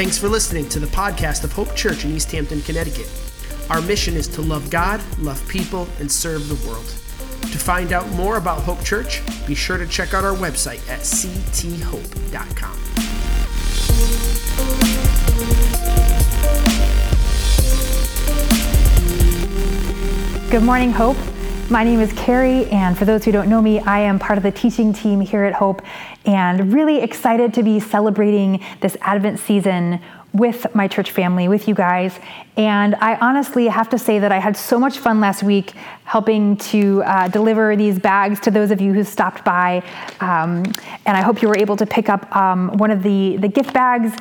Thanks for listening to the podcast of Hope Church in East Hampton, Connecticut. Our mission is to love God, love people, and serve the world. To find out more about Hope Church, be sure to check out our website at cthope.com. Good morning, Hope. My name is Carrie, and for those who don't know me, I am part of the teaching team here at Hope, and really excited to be celebrating this Advent season with my church family, with you guys. And I honestly have to say that I had so much fun last week helping to uh, deliver these bags to those of you who stopped by. Um, and I hope you were able to pick up um, one of the, the gift bags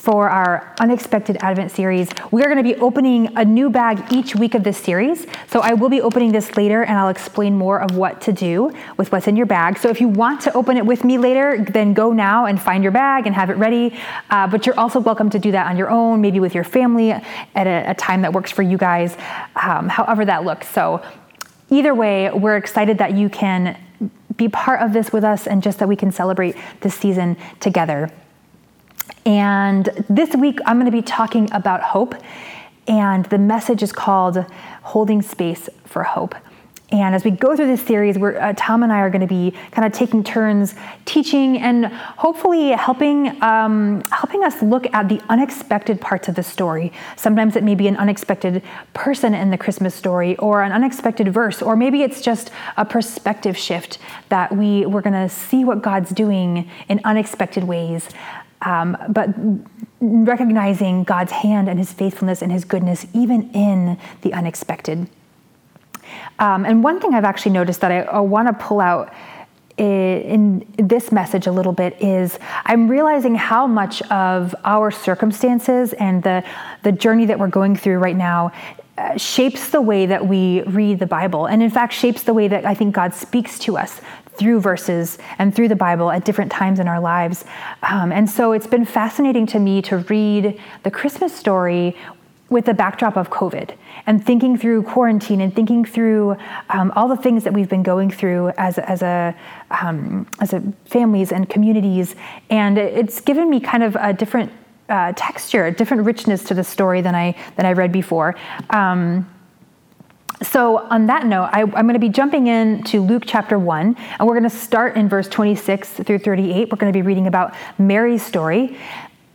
for our Unexpected Advent series. We are going to be opening a new bag each week of this series. So I will be opening this later and I'll explain more of what to do with what's in your bag. So if you want to open it with me later, then go now and find your bag and have it ready. Uh, but you're also welcome to do that on your own, maybe with your family at a, a time that works for you guys, um, however that looks. So either way, we're excited that you can be part of this with us and just that we can celebrate this season together. And this week, I'm going to be talking about hope. And the message is called Holding Space for Hope. And as we go through this series, we're, uh, Tom and I are going to be kind of taking turns teaching and hopefully helping um, helping us look at the unexpected parts of the story. Sometimes it may be an unexpected person in the Christmas story, or an unexpected verse, or maybe it's just a perspective shift that we we're going to see what God's doing in unexpected ways. Um, but recognizing God's hand and his faithfulness and his goodness, even in the unexpected. Um, and one thing I've actually noticed that I, I want to pull out in this message a little bit is I'm realizing how much of our circumstances and the, the journey that we're going through right now uh, shapes the way that we read the Bible, and in fact, shapes the way that I think God speaks to us through verses and through the Bible at different times in our lives. Um, and so it's been fascinating to me to read the Christmas story with the backdrop of COVID and thinking through quarantine and thinking through um, all the things that we've been going through as, as a um, as a families and communities, and it's given me kind of a different uh, texture, a different richness to the story than I than I read before. Um, so, on that note, I, am going to be jumping into Luke chapter 1, and we're going to start in verse 26 through 38. We're going to be reading about Mary's story.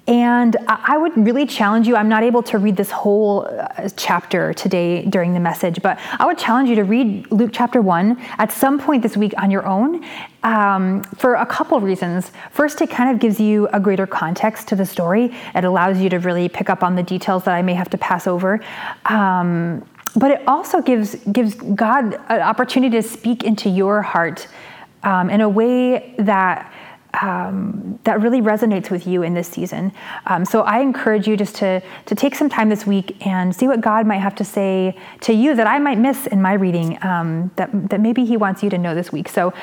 And I would really challenge you. I'm not able to read this whole uh, chapter today during the message, but I would challenge you to read Luke chapter 1 at some point this week on your own um, for a couple reasons. First, it kind of gives you a greater context to the story, it allows you to really pick up on the details that I may have to pass over. Um, but it also gives gives God an opportunity to speak into your heart um, in a way that um, that really resonates with you in this season. Um, so I encourage you just to to take some time this week and see what God might have to say to you that I might miss in my reading um, that that maybe He wants you to know this week. So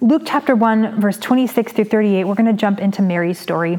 Luke chapter one, verse twenty six through thirty eight. We're going to jump into Mary's story.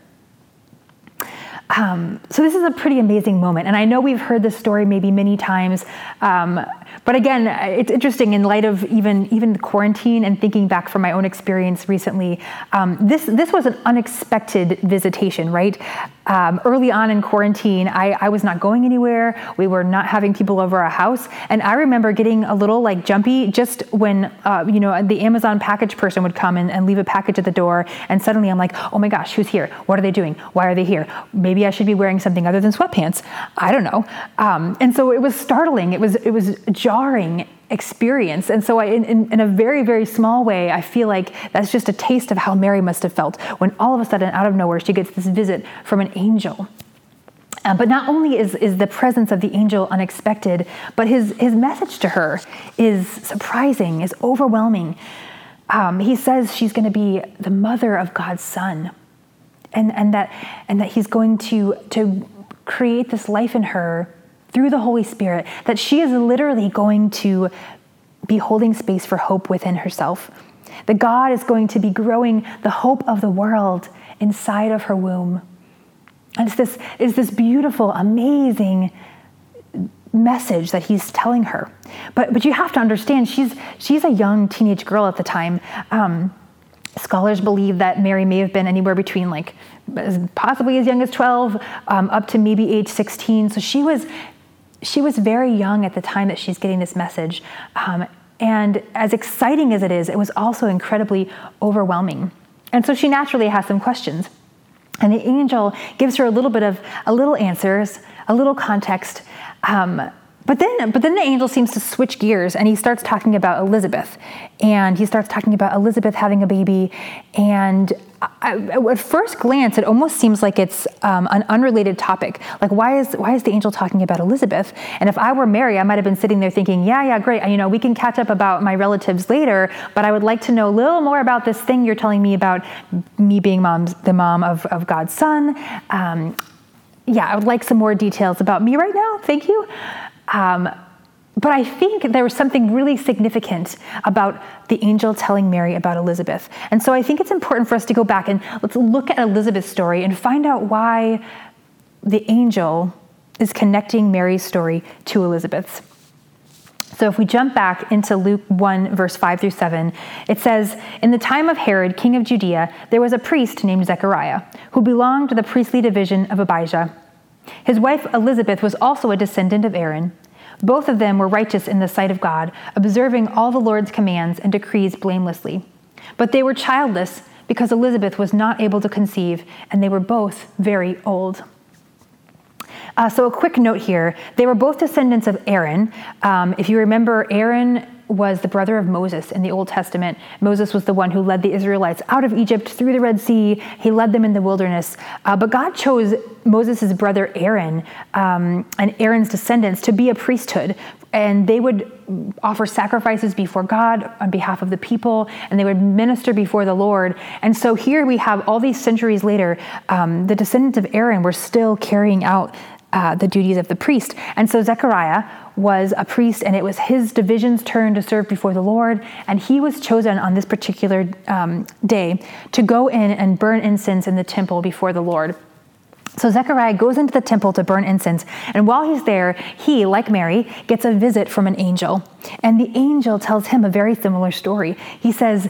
Um, so this is a pretty amazing moment, and I know we've heard this story maybe many times. Um, but again, it's interesting in light of even even the quarantine and thinking back from my own experience recently. Um, this this was an unexpected visitation, right? Um, early on in quarantine, I, I was not going anywhere. We were not having people over our house, and I remember getting a little like jumpy just when uh, you know the Amazon package person would come in and leave a package at the door, and suddenly I'm like, oh my gosh, who's here? What are they doing? Why are they here? Maybe I should be wearing something other than sweatpants. I don't know. Um, and so it was startling. It was it was jarring experience. And so, I, in, in, a very, very small way, I feel like that's just a taste of how Mary must have felt when all of a sudden, out of nowhere, she gets this visit from an angel. Uh, but not only is, is the presence of the angel unexpected, but his, his message to her is surprising, is overwhelming. Um, he says she's going to be the mother of God's son, and, and, that, and that he's going to, to create this life in her through the Holy Spirit that she is literally going to be holding space for hope within herself. That God is going to be growing the hope of the world inside of her womb. And it's this, it's this beautiful, amazing message that he's telling her. But, but you have to understand, she's, she's a young teenage girl at the time. Um, scholars believe that Mary may have been anywhere between like possibly as young as 12 um, up to maybe age 16. So she was she was very young at the time that she's getting this message. Um, and as exciting as it is, it was also incredibly overwhelming. And so she naturally has some questions. And the angel gives her a little bit of a little answers, a little context. Um, but then, but then the angel seems to switch gears and he starts talking about Elizabeth. And he starts talking about Elizabeth having a baby. And I, at first glance, it almost seems like it's um, an unrelated topic. Like, why is why is the angel talking about Elizabeth? And if I were Mary, I might have been sitting there thinking, yeah, yeah, great. You know, we can catch up about my relatives later, but I would like to know a little more about this thing you're telling me about me being mom's the mom of, of God's son. Um, yeah, I would like some more details about me right now. Thank you. Um, but I think there was something really significant about the angel telling Mary about Elizabeth. And so I think it's important for us to go back and let's look at Elizabeth's story and find out why the angel is connecting Mary's story to Elizabeth's. So if we jump back into Luke 1, verse 5 through 7, it says In the time of Herod, king of Judea, there was a priest named Zechariah, who belonged to the priestly division of Abijah. His wife Elizabeth was also a descendant of Aaron. Both of them were righteous in the sight of God, observing all the Lord's commands and decrees blamelessly. But they were childless because Elizabeth was not able to conceive, and they were both very old. Uh, so, a quick note here they were both descendants of Aaron. Um, if you remember, Aaron was the brother of Moses in the Old Testament. Moses was the one who led the Israelites out of Egypt through the Red Sea. He led them in the wilderness. Uh, but God chose Moses' brother Aaron um, and Aaron's descendants to be a priesthood. And they would offer sacrifices before God on behalf of the people, and they would minister before the Lord. And so here we have all these centuries later, um, the descendants of Aaron were still carrying out uh, the duties of the priest. And so Zechariah was a priest, and it was his division's turn to serve before the Lord. And he was chosen on this particular um, day to go in and burn incense in the temple before the Lord. So Zechariah goes into the temple to burn incense, and while he's there, he, like Mary, gets a visit from an angel. And the angel tells him a very similar story. He says,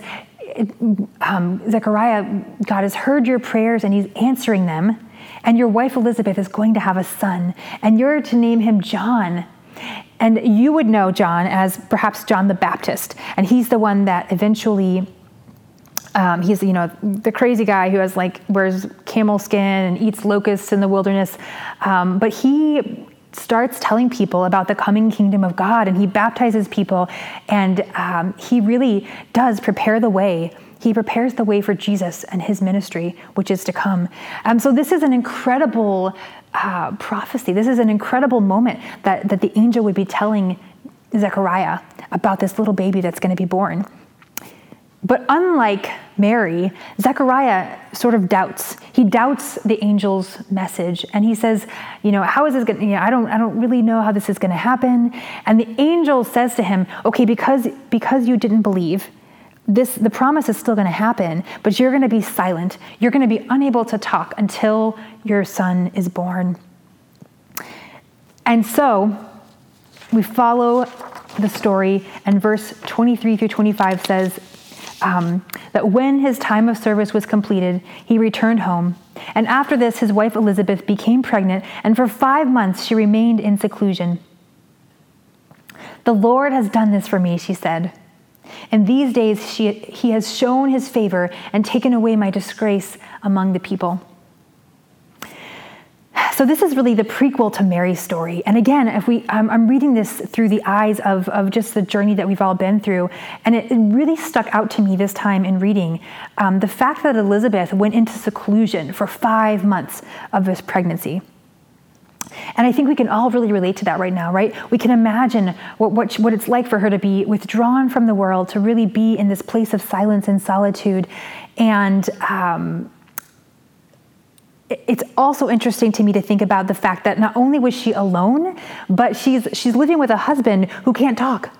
um, Zechariah, God has heard your prayers and he's answering them, and your wife Elizabeth is going to have a son, and you're to name him John. And you would know John as perhaps John the Baptist, and he's the one that eventually. Um, he's you know the crazy guy who has like wears camel skin and eats locusts in the wilderness, um, but he starts telling people about the coming kingdom of God, and he baptizes people, and um, he really does prepare the way he prepares the way for Jesus and his ministry, which is to come. Um, so, this is an incredible uh, prophecy. This is an incredible moment that, that the angel would be telling Zechariah about this little baby that's going to be born. But unlike Mary, Zechariah sort of doubts. He doubts the angel's message and he says, you know, how is this going to, you know, I don't, I don't really know how this is going to happen. And the angel says to him, okay, because, because you didn't believe, this the promise is still going to happen, but you're going to be silent. You're going to be unable to talk until your son is born. And so we follow the story, and verse 23 through 25 says um, that when his time of service was completed, he returned home. And after this, his wife Elizabeth became pregnant, and for five months she remained in seclusion. The Lord has done this for me, she said. In these days, she, he has shown his favor and taken away my disgrace among the people. So this is really the prequel to Mary's story. And again, if we, I'm, I'm reading this through the eyes of, of just the journey that we've all been through, and it, it really stuck out to me this time in reading um, the fact that Elizabeth went into seclusion for five months of this pregnancy. And I think we can all really relate to that right now, right? We can imagine what, what, what it's like for her to be withdrawn from the world, to really be in this place of silence and solitude. And um, it's also interesting to me to think about the fact that not only was she alone, but she's, she's living with a husband who can't talk.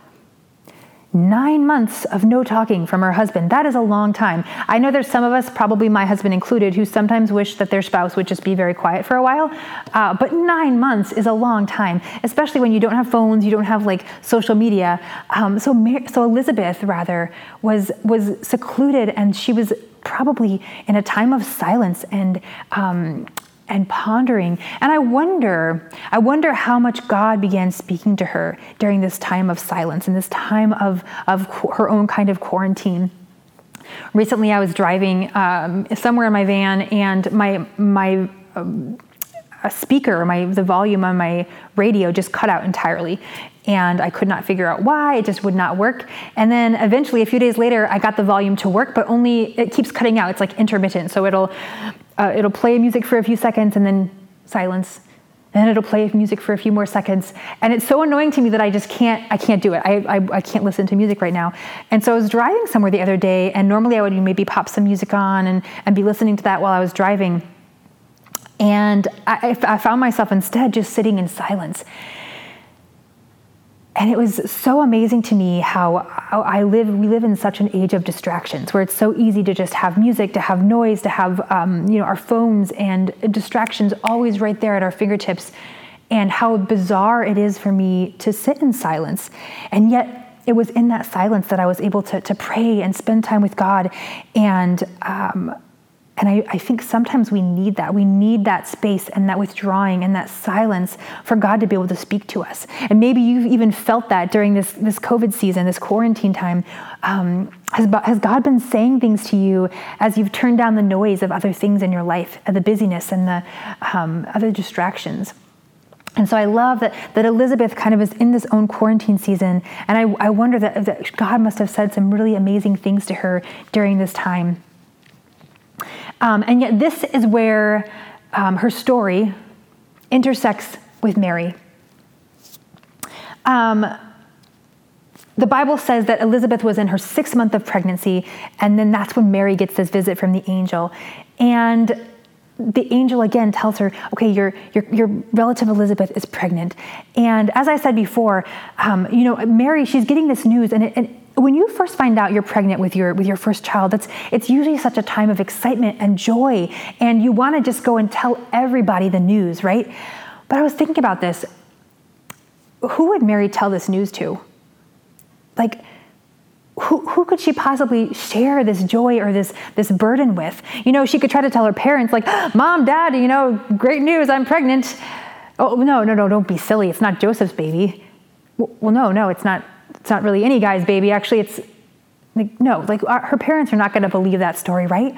Nine months of no talking from her husband. That is a long time. I know there's some of us, probably my husband included, who sometimes wish that their spouse would just be very quiet for a while. Uh, but nine months is a long time, especially when you don't have phones, you don't have like social media. Um, so, Mar- so Elizabeth rather was was secluded, and she was probably in a time of silence and um, and pondering. And I wonder, I wonder how much God began speaking to her during this time of silence and this time of, of her own kind of quarantine. Recently, I was driving um, somewhere in my van, and my my um, a speaker, my the volume on my radio just cut out entirely, and I could not figure out why. It just would not work. And then eventually, a few days later, I got the volume to work, but only it keeps cutting out. It's like intermittent, so it'll uh, it'll play music for a few seconds and then silence. And then it'll play music for a few more seconds, and it's so annoying to me that I just can't. I can't do it. I, I, I can't listen to music right now. And so I was driving somewhere the other day, and normally I would maybe pop some music on and and be listening to that while I was driving. And I, I found myself instead just sitting in silence and it was so amazing to me how I live. We live in such an age of distractions, where it's so easy to just have music, to have noise, to have um, you know our phones and distractions always right there at our fingertips, and how bizarre it is for me to sit in silence, and yet it was in that silence that I was able to to pray and spend time with God, and um, and I, I, think sometimes we need that. We need that space and that withdrawing and that silence for God to be able to speak to us. And maybe you've even felt that during this, this COVID season, this quarantine time. Um, has, has God been saying things to you as you've turned down the noise of other things in your life, of the busyness and the um, other distractions? And so I love that, that Elizabeth kind of is in this own quarantine season. And I, I wonder that, that God must have said some really amazing things to her during this time. Um, and yet, this is where um, her story intersects with Mary. Um, the Bible says that Elizabeth was in her sixth month of pregnancy, and then that's when Mary gets this visit from the angel. And the angel again tells her, okay, your, your, your relative Elizabeth is pregnant. And as I said before, um, you know, Mary, she's getting this news, and it, it, when you first find out you're pregnant with your with your first child that's it's usually such a time of excitement and joy and you want to just go and tell everybody the news right? But i was thinking about this. Who would mary tell this news to? Like who, who could she possibly share this joy or this this burden with? You know she could try to tell her parents like mom dad you know great news i'm pregnant. Oh no no no don't be silly. It's not joseph's baby. Well no no it's not not really any guy's baby. Actually, it's like, no, like our, her parents are not going to believe that story, right?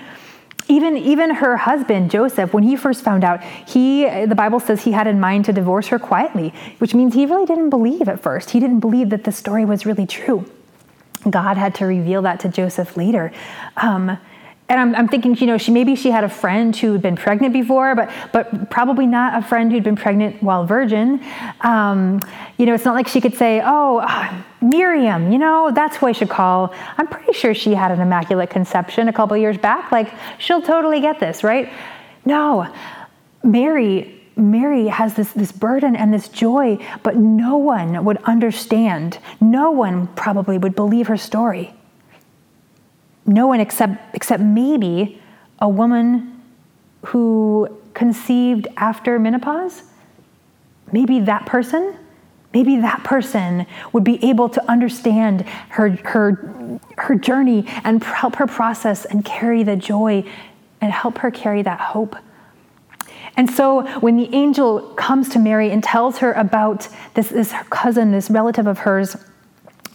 Even, even her husband, Joseph, when he first found out, he, the Bible says he had in mind to divorce her quietly, which means he really didn't believe at first. He didn't believe that the story was really true. God had to reveal that to Joseph later. Um, and I'm, I'm, thinking, you know, she maybe she had a friend who had been pregnant before, but but probably not a friend who'd been pregnant while virgin. Um, you know, it's not like she could say, "Oh, Miriam, you know, that's who I should call." I'm pretty sure she had an immaculate conception a couple years back. Like, she'll totally get this, right? No, Mary. Mary has this, this burden and this joy, but no one would understand. No one probably would believe her story. no one except, except maybe a woman who conceived after menopause. Maybe that person, maybe that person would be able to understand her, her, her journey and help her process and carry the joy and help her carry that hope. And so when the angel comes to Mary and tells her about this, this cousin, this relative of hers,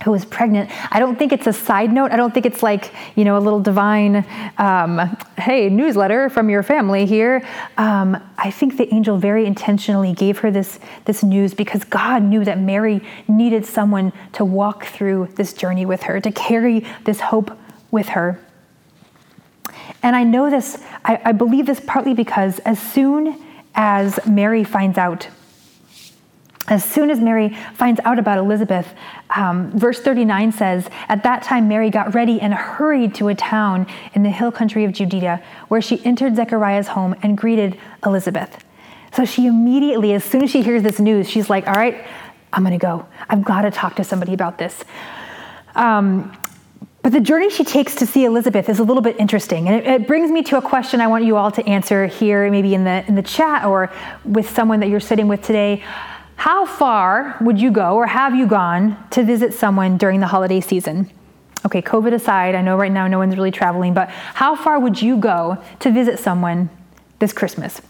who was pregnant. I don't think it's a side note. I don't think it's like, you know, a little divine, um, hey, newsletter from your family here. Um, I think the angel very intentionally gave her this, this news because God knew that Mary needed someone to walk through this journey with her, to carry this hope with her. And I know this, I, I believe this partly because as soon as Mary finds out as soon as Mary finds out about Elizabeth, um, verse 39 says, At that time, Mary got ready and hurried to a town in the hill country of Judea, where she entered Zechariah's home and greeted Elizabeth. So she immediately, as soon as she hears this news, she's like, All right, I'm going to go. I've got to talk to somebody about this. Um, but the journey she takes to see Elizabeth is a little bit interesting. And it, it, brings me to a question I want you all to answer here, maybe in the, in the chat or with someone that you're sitting with today. How far would you go or have you gone to visit someone during the holiday season? Okay, COVID aside, I know right now no one's really traveling, but how far would you go to visit someone this Christmas?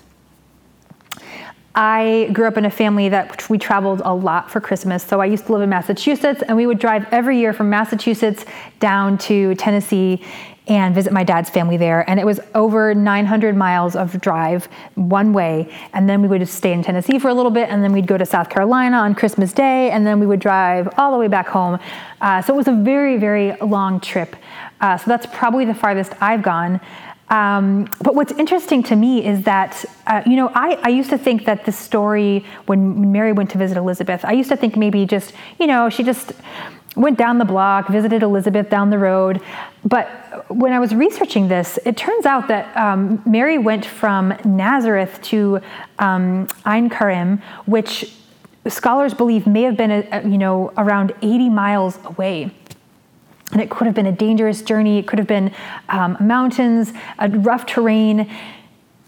I grew up in a family that we traveled a lot for Christmas. So I used to live in Massachusetts, and we would drive every year from Massachusetts down to Tennessee and visit my dad's family there. And it was over 900 miles of drive one way. And then we would just stay in Tennessee for a little bit, and then we'd go to South Carolina on Christmas Day, and then we would drive all the way back home. Uh, so it was a very, very long trip. Uh, so that's probably the farthest I've gone. Um, but what's interesting to me is that, uh, you know, I, I used to think that the story when Mary went to visit Elizabeth, I used to think maybe just, you know, she just went down the block, visited Elizabeth down the road. But when I was researching this, it turns out that um, Mary went from Nazareth to um, Ein Karim, which scholars believe may have been, a, you know, around 80 miles away. And it could have been a dangerous journey. It could have been um, mountains, a rough terrain.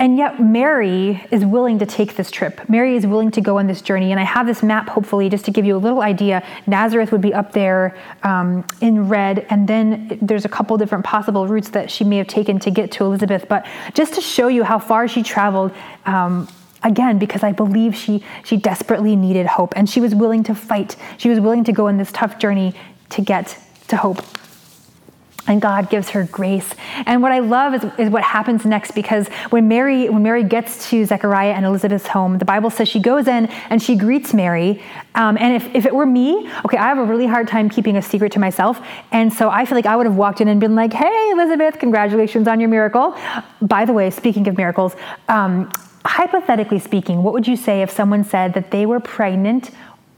And yet, Mary is willing to take this trip. Mary is willing to go on this journey. And I have this map, hopefully, just to give you a little idea. Nazareth would be up there um, in red. And then there's a couple different possible routes that she may have taken to get to Elizabeth. But just to show you how far she traveled, um, again because i believe she she desperately needed hope and she was willing to fight she was willing to go on this tough journey to get to hope and God gives her grace. And what I love is, is, what happens next because when Mary when Mary gets to Zechariah and Elizabeth's home, the Bible says she goes in and she greets Mary. Um, and if, if it were me, okay, I have a really hard time keeping a secret to myself. And so I feel like I would have walked in and been like, hey, Elizabeth, congratulations on your miracle. By the way, speaking of miracles, um, hypothetically speaking, what would you say if someone said that they were pregnant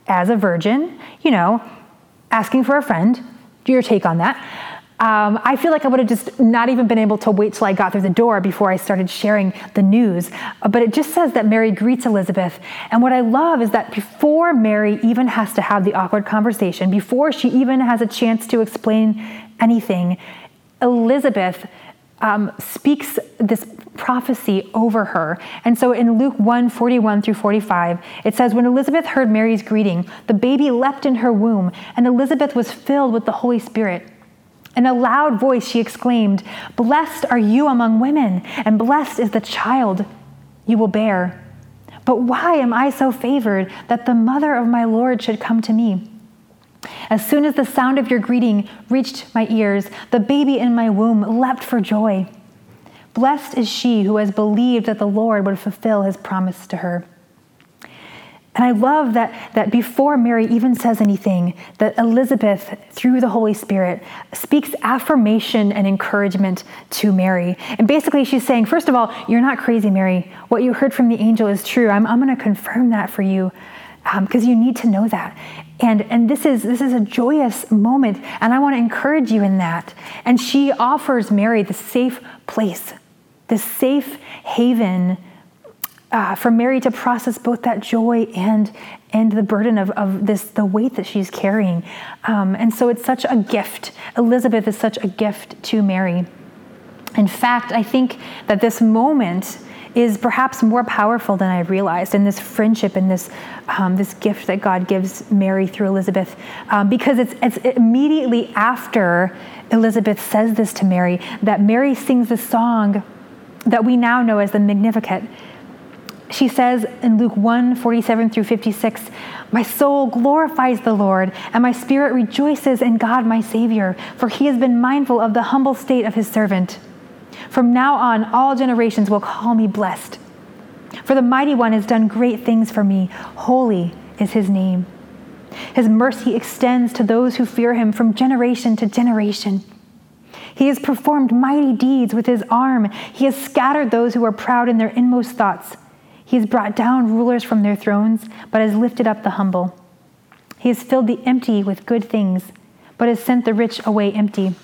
as a virgin, you know, asking for a friend? Do your take on that? Um, I feel like I would have just not even been able to wait till I got through the door before I started sharing the news. Uh, but it just says that Mary greets Elizabeth. And what I love is that before Mary even has to have the awkward conversation, before she even has a chance to explain anything, Elizabeth um, speaks this prophecy over her. And so in Luke 1 41 through 45, it says, When Elizabeth heard Mary's greeting, the baby leapt in her womb, and Elizabeth was filled with the Holy Spirit. In a loud voice, she exclaimed, Blessed are you among women, and blessed is the child you will bear. But why am I so favored that the mother of my Lord should come to me? As soon as the sound of your greeting reached my ears, the baby in my womb leapt for joy. Blessed is she who has believed that the Lord would fulfill his promise to her. And I love that, that before Mary even says anything, that Elizabeth, through the Holy Spirit, speaks affirmation and encouragement to Mary. And basically, she's saying, first of all, you're not crazy, Mary. What you heard from the angel is true. I'm, I'm going to confirm that for you because um, you need to know that. And, and this, is, this is a joyous moment, and I want to encourage you in that. And she offers Mary the safe place, the safe haven uh, for Mary to process both that joy and and the burden of, of this the weight that she's carrying. Um, and so it's such a gift. Elizabeth is such a gift to Mary. In fact, I think that this moment is perhaps more powerful than I realized in this friendship and this um, this gift that God gives Mary through Elizabeth, um, because it's it's immediately after Elizabeth says this to Mary that Mary sings the song that we now know as the Magnificat. She says in Luke 1 47 through 56, My soul glorifies the Lord, and my spirit rejoices in God my Savior, for he has been mindful of the humble state of his servant. From now on, all generations will call me blessed. For the mighty one has done great things for me. Holy is his name. His mercy extends to those who fear him from generation to generation. He has performed mighty deeds with his arm. He has scattered those who are proud in their inmost thoughts. He has brought down rulers from their thrones, but has lifted up the humble. He has filled the empty with good things, but has sent the rich away empty.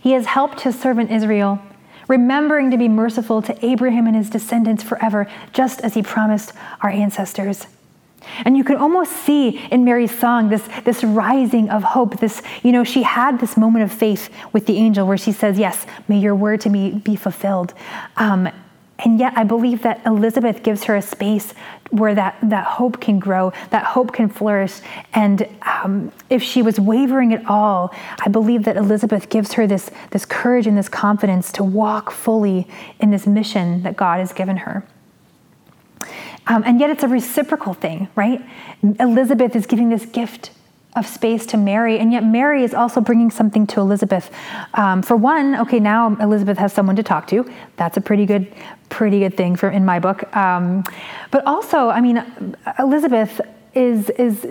He has helped his servant Israel, remembering to be merciful to Abraham and his descendants forever, just as he promised our ancestors. And you can almost see in Mary's song this, this rising of hope. This, you know, she had this moment of faith with the angel where she says, Yes, may your word to me be fulfilled. Um, and yet, I believe that Elizabeth gives her a space where that, that hope can grow, that hope can flourish. And um, if she was wavering at all, I believe that Elizabeth gives her this, this courage and this confidence to walk fully in this mission that God has given her. Um, and yet, it's a reciprocal thing, right? Elizabeth is giving this gift of space to Mary, and yet Mary is also bringing something to Elizabeth. Um, for one, okay, now Elizabeth has someone to talk to. That's a pretty good, pretty good thing for in my book. Um, but also, I mean, Elizabeth is is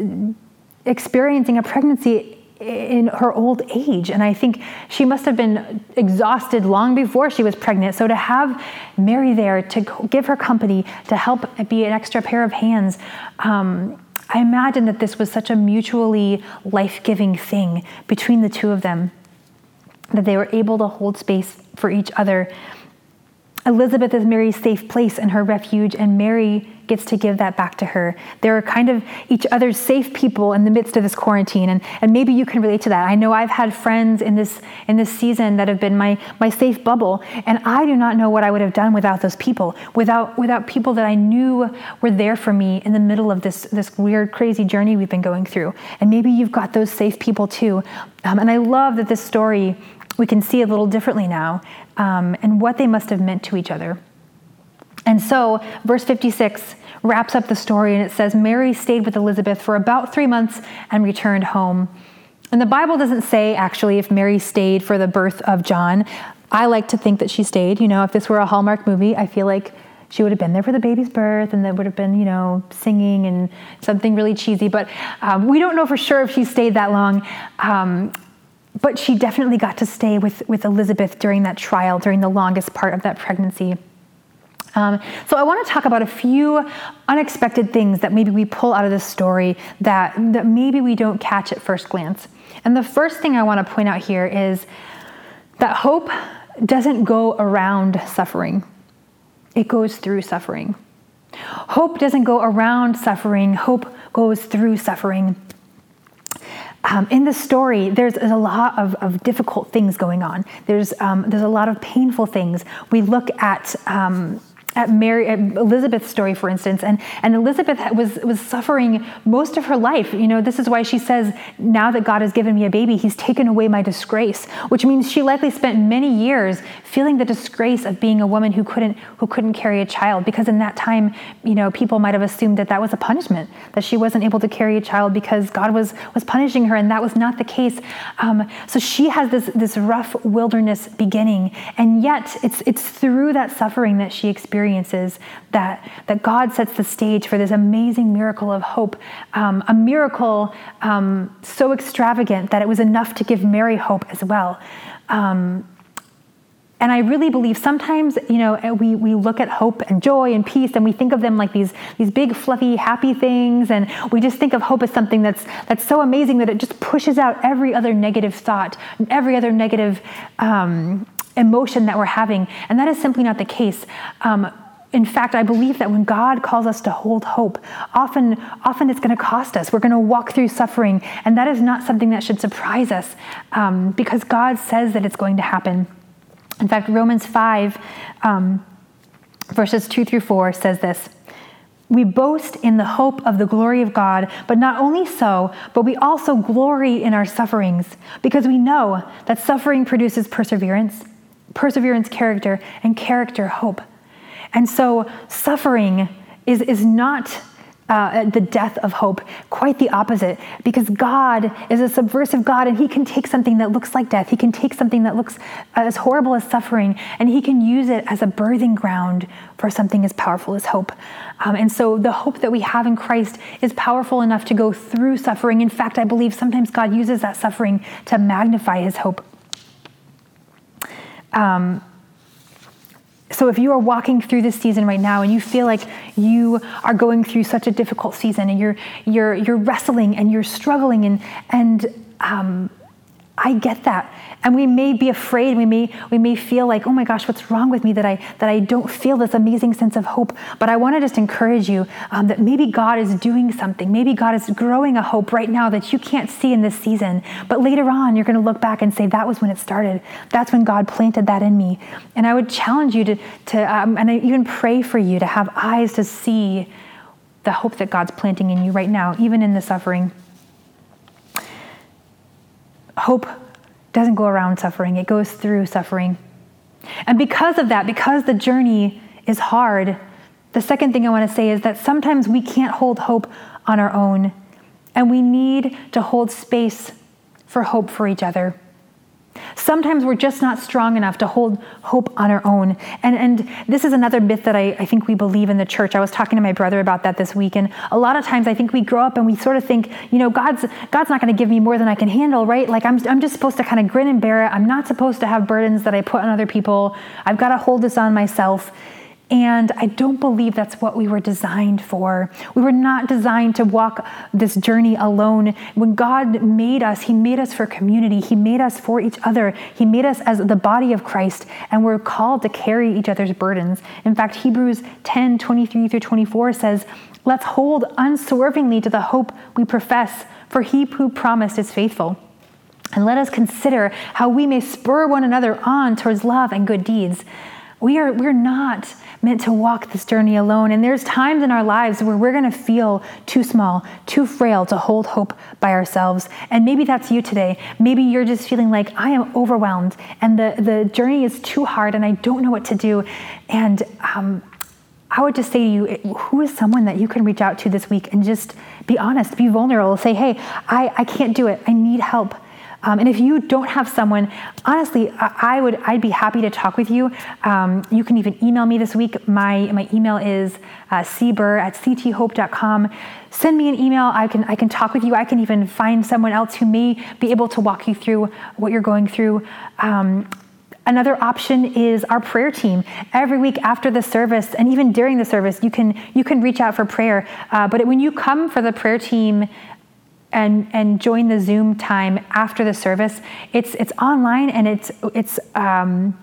experiencing a pregnancy in her old age. And I think she must have been exhausted long before she was pregnant. So to have Mary there to give her company, to help be an extra pair of hands, um, I imagine that this was such a mutually life giving thing between the two of them, that they were able to hold space for each other. Elizabeth is Mary's safe place and her refuge, and Mary gets to give that back to her. They're kind of each other's safe people in the midst of this quarantine. And, and maybe you can relate to that. I know I've had friends in this in this season that have been my my safe bubble. And I do not know what I would have done without those people, without without people that I knew were there for me in the middle of this this weird, crazy journey we've been going through. And maybe you've got those safe people too. Um, and I love that this story we can see a little differently now um, and what they must have meant to each other. And so, verse 56 wraps up the story and it says Mary stayed with Elizabeth for about three months and returned home. And the Bible doesn't say actually if Mary stayed for the birth of John. I like to think that she stayed. You know, if this were a Hallmark movie, I feel like she would have been there for the baby's birth and there would have been, you know, singing and something really cheesy. But um, we don't know for sure if she stayed that long. Um, but she definitely got to stay with, with Elizabeth during that trial, during the longest part of that pregnancy. Um, so I want to talk about a few unexpected things that maybe we pull out of this story that, that maybe we don't catch at first glance. And the first thing I want to point out here is that hope doesn't go around suffering, it goes through suffering. Hope doesn't go around suffering, hope goes through suffering. Um, in the story, there's, a lot of, of, difficult things going on. There's, um, there's a lot of painful things. We look at um, at Mary, at Elizabeth's story, for instance, and, and Elizabeth was, was suffering most of her life. You know, this is why she says, now that God has given me a baby, he's taken away my disgrace, which means she likely spent many years feeling the disgrace of being a woman who couldn't, who couldn't carry a child, because in that time, you know, people might have assumed that that was a punishment, that she wasn't able to carry a child because God was, was punishing her, and that was not the case. Um, so she has this, this rough wilderness beginning, and yet it's, it's through that suffering that she experienced experiences that, that God sets the stage for this amazing miracle of hope, um, a miracle um, so extravagant that it was enough to give Mary hope as well. Um, and I really believe sometimes, you know, we, we look at hope and joy and peace and we think of them like these, these big, fluffy, happy things. And we just think of hope as something that's, that's so amazing that it just pushes out every other negative thought, every other negative um, emotion that we're having. And that is simply not the case. Um, in fact, I believe that when God calls us to hold hope, often, often it's going to cost us. We're going to walk through suffering, and that is not something that should surprise us um, because God says that it's going to happen. In fact, Romans 5, um, verses 2 through 4 says this. We boast in the hope of the glory of God, but not only so, but we also glory in our sufferings because we know that suffering produces perseverance, perseverance, character, and character, hope. And so, suffering is, is not uh, the death of hope. Quite the opposite, because God is a subversive God and He can take something that looks like death, He can take something that looks as horrible as suffering, and He can use it as a birthing ground for something as powerful as hope. Um, and so the hope that we have in Christ is powerful enough to go through suffering. In fact, I believe sometimes God uses that suffering to magnify His hope. Um, so if you are walking through this season right now and you feel like you are going through such a difficult season and you're you're you're wrestling and you're struggling and and um, I get that. And we may be afraid, we may we may feel like, oh my gosh, what's wrong with me that I that I don't feel this amazing sense of hope. But I want to just encourage you um, that maybe God is doing something. Maybe God is growing a hope right now that you can't see in this season. But later on, you're going to look back and say, that was when it started. That's when God planted that in me. And I would challenge you to to um, and I even pray for you to have eyes to see the hope that God's planting in you right now, even in the suffering hope doesn't go around suffering, it goes through suffering. And because of that, because the journey is hard, the second thing I want to say is that sometimes we can't hold hope on our own, and we need to hold space for hope for each other. Sometimes we're just not strong enough to hold hope on our own. And, and this is another myth that I, I think we believe in the church. I was talking to my brother about that this week. And a lot of times I think we grow up and we sort of think, you know, God's, God's not going to give me more than I can handle, right? Like I'm, I'm just supposed to kind of grin and bear it. I'm not supposed to have burdens that I put on other people. I've got to hold this on myself. And I don't believe that's what we were designed for. We were not designed to walk this journey alone. When God made us, He made us for community, He made us for each other, He made us as the body of Christ, and we're called to carry each other's burdens. In fact, Hebrews 10 23 through 24 says, Let's hold unswervingly to the hope we profess, for He who promised is faithful. And let us consider how we may spur one another on towards love and good deeds. We are, we're not meant to walk this journey alone. And there's times in our lives where we're going to feel too small, too frail to hold hope by ourselves. And maybe that's you today. Maybe you're just feeling like I am overwhelmed and the, the journey is too hard and I don't know what to do. And um, I would just say to you, who is someone that you can reach out to this week and just be honest, be vulnerable, say, hey, I, I can't do it. I need help. Um, and if you don't have someone, honestly, I, would I'd be happy to talk with you. Um, you can even email me this week. My my email is uh, cburr at cthope.com. Send me an email. I can I can talk with you. I can even find someone else who may be able to walk you through what you're going through. Um, Another option is our prayer team. Every week after the service, and even during the service, you can you can reach out for prayer. Uh, but when you come for the prayer team and and join the Zoom time after the service. It's it's online and it's it's um,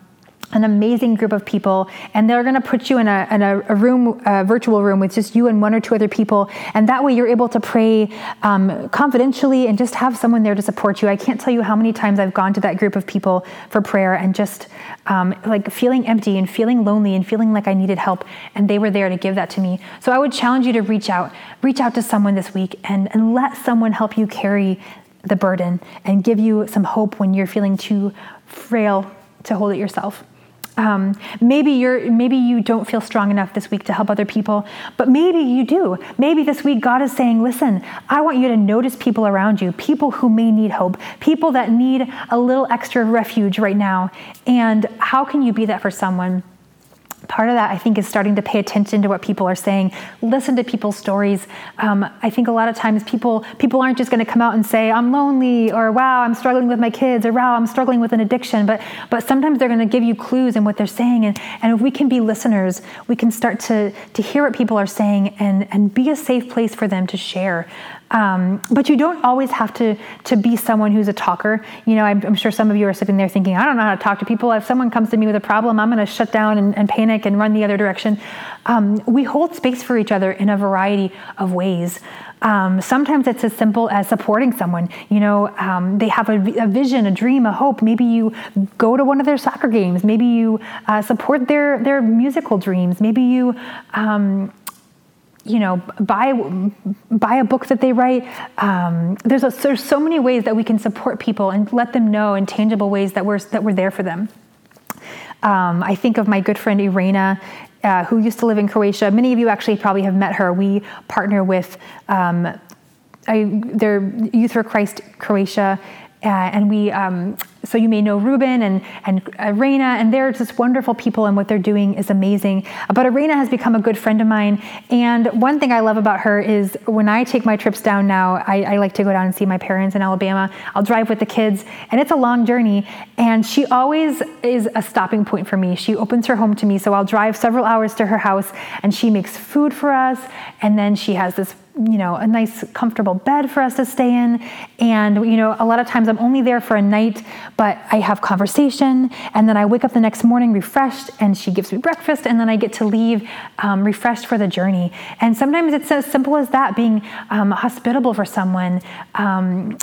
an amazing group of people, and they're going to put you in a, in a, a room, a virtual room with just you and one or two other people, and that way you're able to pray um, confidentially and just have someone there to support you. I can't tell you how many times I've gone to that group of people for prayer and just um, like feeling empty and feeling lonely and feeling like I needed help, and they were there to give that to me. So I would challenge you to reach out, reach out to someone this week, and and let someone help you carry the burden and give you some hope when you're feeling too frail to hold it yourself. Um, maybe you're maybe you don't feel strong enough this week to help other people, but maybe you do. Maybe this week God is saying, "Listen, I want you to notice people around you, people who may need hope, people that need a little extra refuge right now. And how can you be that for someone?" Part of that i think is starting to pay attention to what people are saying. Listen to people's stories. Um, i think a lot of times people people aren't just going to come out and say i'm lonely or wow i'm struggling with my kids or wow i'm struggling with an addiction. But but sometimes they're going to give you clues in what they're saying. And, and if we can be listeners we can start to to hear what people are saying and and be a safe place for them to share Um, but you don't always have to to be someone who's a talker. You know, I'm, I'm, sure some of you are sitting there thinking, I don't know how to talk to people. If someone comes to me with a problem, I'm going to shut down and, and, panic and run the other direction. Um, we hold space for each other in a variety of ways. Um, sometimes it's as simple as supporting someone. You know, um, they have a, a, vision, a dream, a hope. Maybe you go to one of their soccer games. Maybe you uh, support their their musical dreams. Maybe you. Um, you know, buy buy a book that they write. Um, there's a, there's so many ways that we can support people and let them know in tangible ways that we're that we're there for them. Um, I think of my good friend Irena uh, who used to live in Croatia. Many of you actually probably have met her. We partner with um, I, their Youth for Christ Croatia, uh, and we um, so you may know Ruben and and Irena, and they're just wonderful people, and what they're doing is amazing. But Irena has become a good friend of mine, and one thing I love about her is when I take my trips down now, I, I like to go down and see my parents in Alabama. I'll drive with the kids, and it's a long journey, and she always is a stopping point for me. She opens her home to me, so I'll drive several hours to her house, and she makes food for us, and then she has this you know, a nice comfortable bed for us to stay in. And, you know, a lot of times I'm only there for a night, but I have conversation and then I wake up the next morning refreshed and she gives me breakfast and then I get to leave um, refreshed for the journey. And sometimes it's as simple as that, being um, hospitable for someone. Um,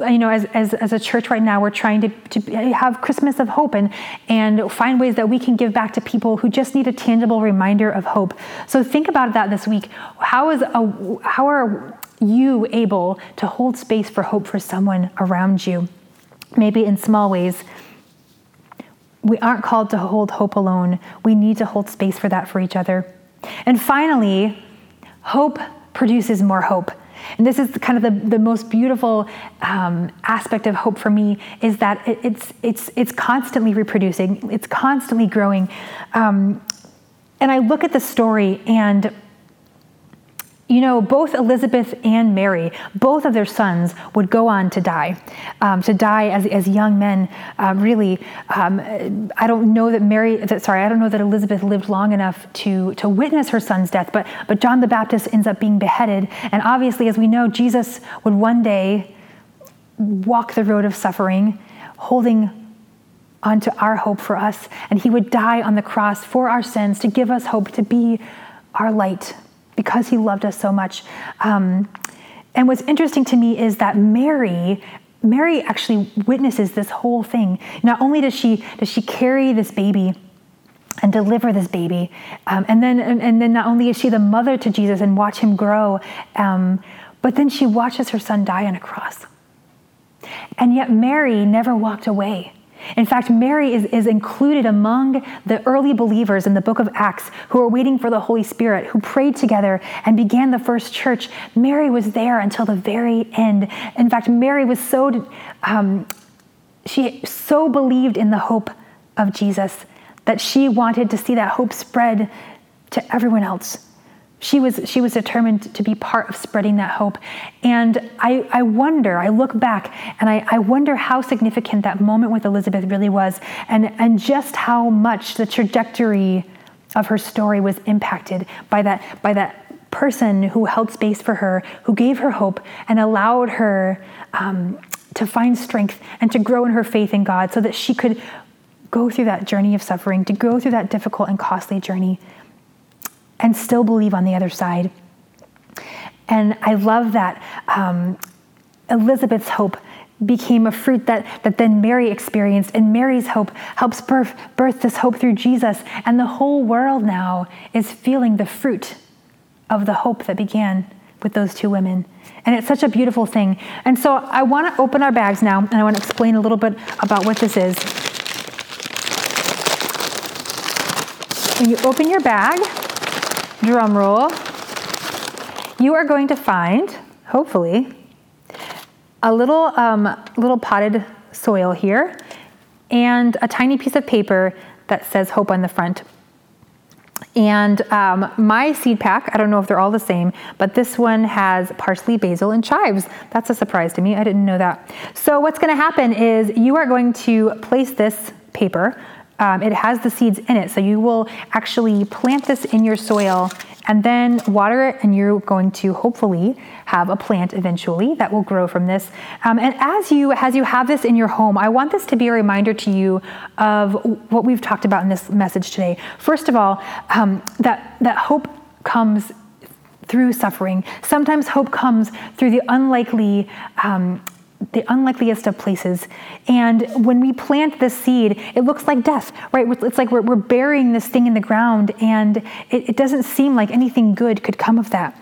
you know, as, as, as a church right now, we're trying to, to have Christmas of hope and, and find ways that we can give back to people who just need a tangible reminder of hope. So think about that this week. How is a, how are you able to hold space for hope for someone around you? Maybe in small ways. We aren't called to hold hope alone. We need to hold space for that for each other. And finally, hope produces more hope. And this is kind of the, the most beautiful um, aspect of hope for me is that it, it's, it's, it's constantly reproducing, it's constantly growing. Um, and I look at the story and you know, both Elizabeth and Mary, both of their sons would go on to die, um, to die as, as young men. Um, really, um, I don't know that Mary, that, sorry, I don't know that Elizabeth lived long enough to, to witness her son's death, but, but John the Baptist ends up being beheaded. And obviously, as we know, Jesus would one day walk the road of suffering, holding onto our hope for us. And he would die on the cross for our sins to give us hope, to be our light because he loved us so much. Um, and what's interesting to me is that Mary, Mary actually witnesses this whole thing. Not only does she does she carry this baby and deliver this baby, um, and then and, and, then not only is she the mother to Jesus and watch him grow, um, but then she watches her son die on a cross. And yet Mary never walked away. In fact, Mary is, is included among the early believers in the book of Acts who are waiting for the Holy Spirit, who prayed together and began the first church. Mary was there until the very end. In fact, Mary was so, um, she so believed in the hope of Jesus that she wanted to see that hope spread to everyone else she was she was determined to be part of spreading that hope. And i, I wonder i look back and I, I wonder how significant that moment with elizabeth really was and and just how much the trajectory of her story was impacted by that by that person who held space for her who gave her hope and allowed her um, to find strength and to grow in her faith in god so that she could go through that journey of suffering to go through that difficult and costly journey and still believe on the other side. And I love that um, Elizabeth's hope became a fruit that, that then Mary experienced, and Mary's hope helps birth, birth this hope through Jesus. And the whole world now is feeling the fruit of the hope that began with those two women. And it's such a beautiful thing. And so I want to open our bags now, and I want to explain a little bit about what this is. When you open your bag, drum roll, you are going to find, hopefully, a little, um, little potted soil here and a tiny piece of paper that says hope on the front. And um, my seed pack, I don't know if they're all the same, but this one has parsley, basil, and chives. That's a surprise to me. I didn't know that. So, what's going to happen is you are going to place this paper um, it has the seeds in it. So you will actually plant this in your soil and then water it, and you're going to hopefully have a plant eventually that will grow from this. Um, and as you as you have this in your home, I want this to be a reminder to you of what we've talked about in this message today. First of all, um, that that hope comes through suffering. Sometimes hope comes through the unlikely. Um, the unlikeliest of places. And when we plant this seed, it looks like death, right? It's like we're, we're burying this thing in the ground, and it, it doesn't seem like anything good could come of that.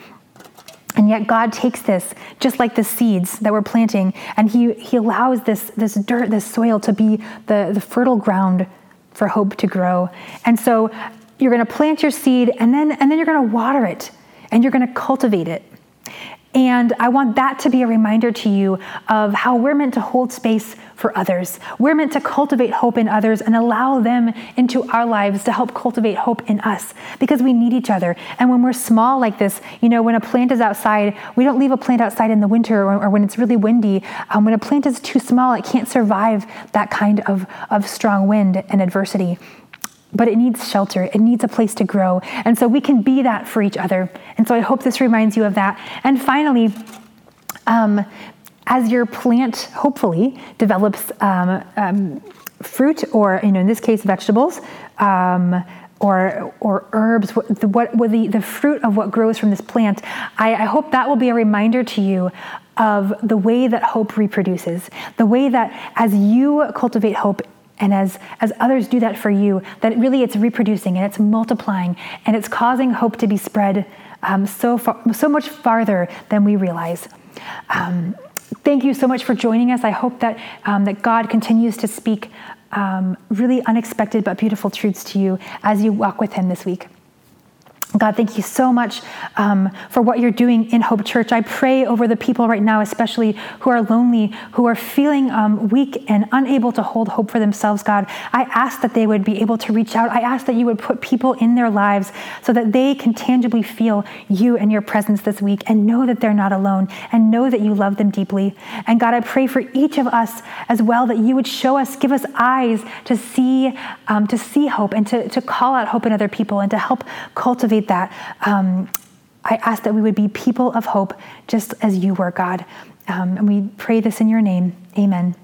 And yet God takes this, just like the seeds that we're planting, and He, he allows this, this dirt, this soil to be the, the fertile ground for hope to grow. And so you're going to plant your seed, and then, and then you're going to water it and you're going to cultivate it. And I want that to be a reminder to you of how we're meant to hold space for others. We're meant to cultivate hope in others and allow them into our lives to help cultivate hope in us because we need each other. And when we're small like this, you know, when a plant is outside, we don't leave a plant outside in the winter or, or when it's really windy. Um, when a plant is too small, it can't survive that kind of, of strong wind and adversity but it needs shelter. It needs a place to grow. And so we can be that for each other. And so I hope this reminds you of that. And finally, um, as your plant hopefully develops um, um, fruit, or you know, in this case, vegetables, um, or or herbs, what, the, what, the, the fruit of what grows from this plant, I, I hope that will be a reminder to you of the way that hope reproduces, the way that as you cultivate hope and as as others do that for you that really it's reproducing and it's multiplying and it's causing hope to be spread um, so far so much farther than we realize. Um, thank you so much for joining us. I hope that um, that god continues to speak um, really unexpected but beautiful truths to you as you walk with him this week God, thank you so much um, for what you're doing in Hope Church. I pray over the people right now, especially who are lonely, who are feeling um, weak and unable to hold hope for themselves, God. I ask that they would be able to reach out. I ask that you would put people in their lives so that they can tangibly feel you and your presence this week and know that they're not alone and know that you love them deeply. And God, I pray for each of us as well that you would show us, give us eyes to see, um, to see hope and to, to call out hope in other people and to help cultivate that. Um, I ask that we would be people of hope, just as you were, God. Um, and we pray this in your name. Amen.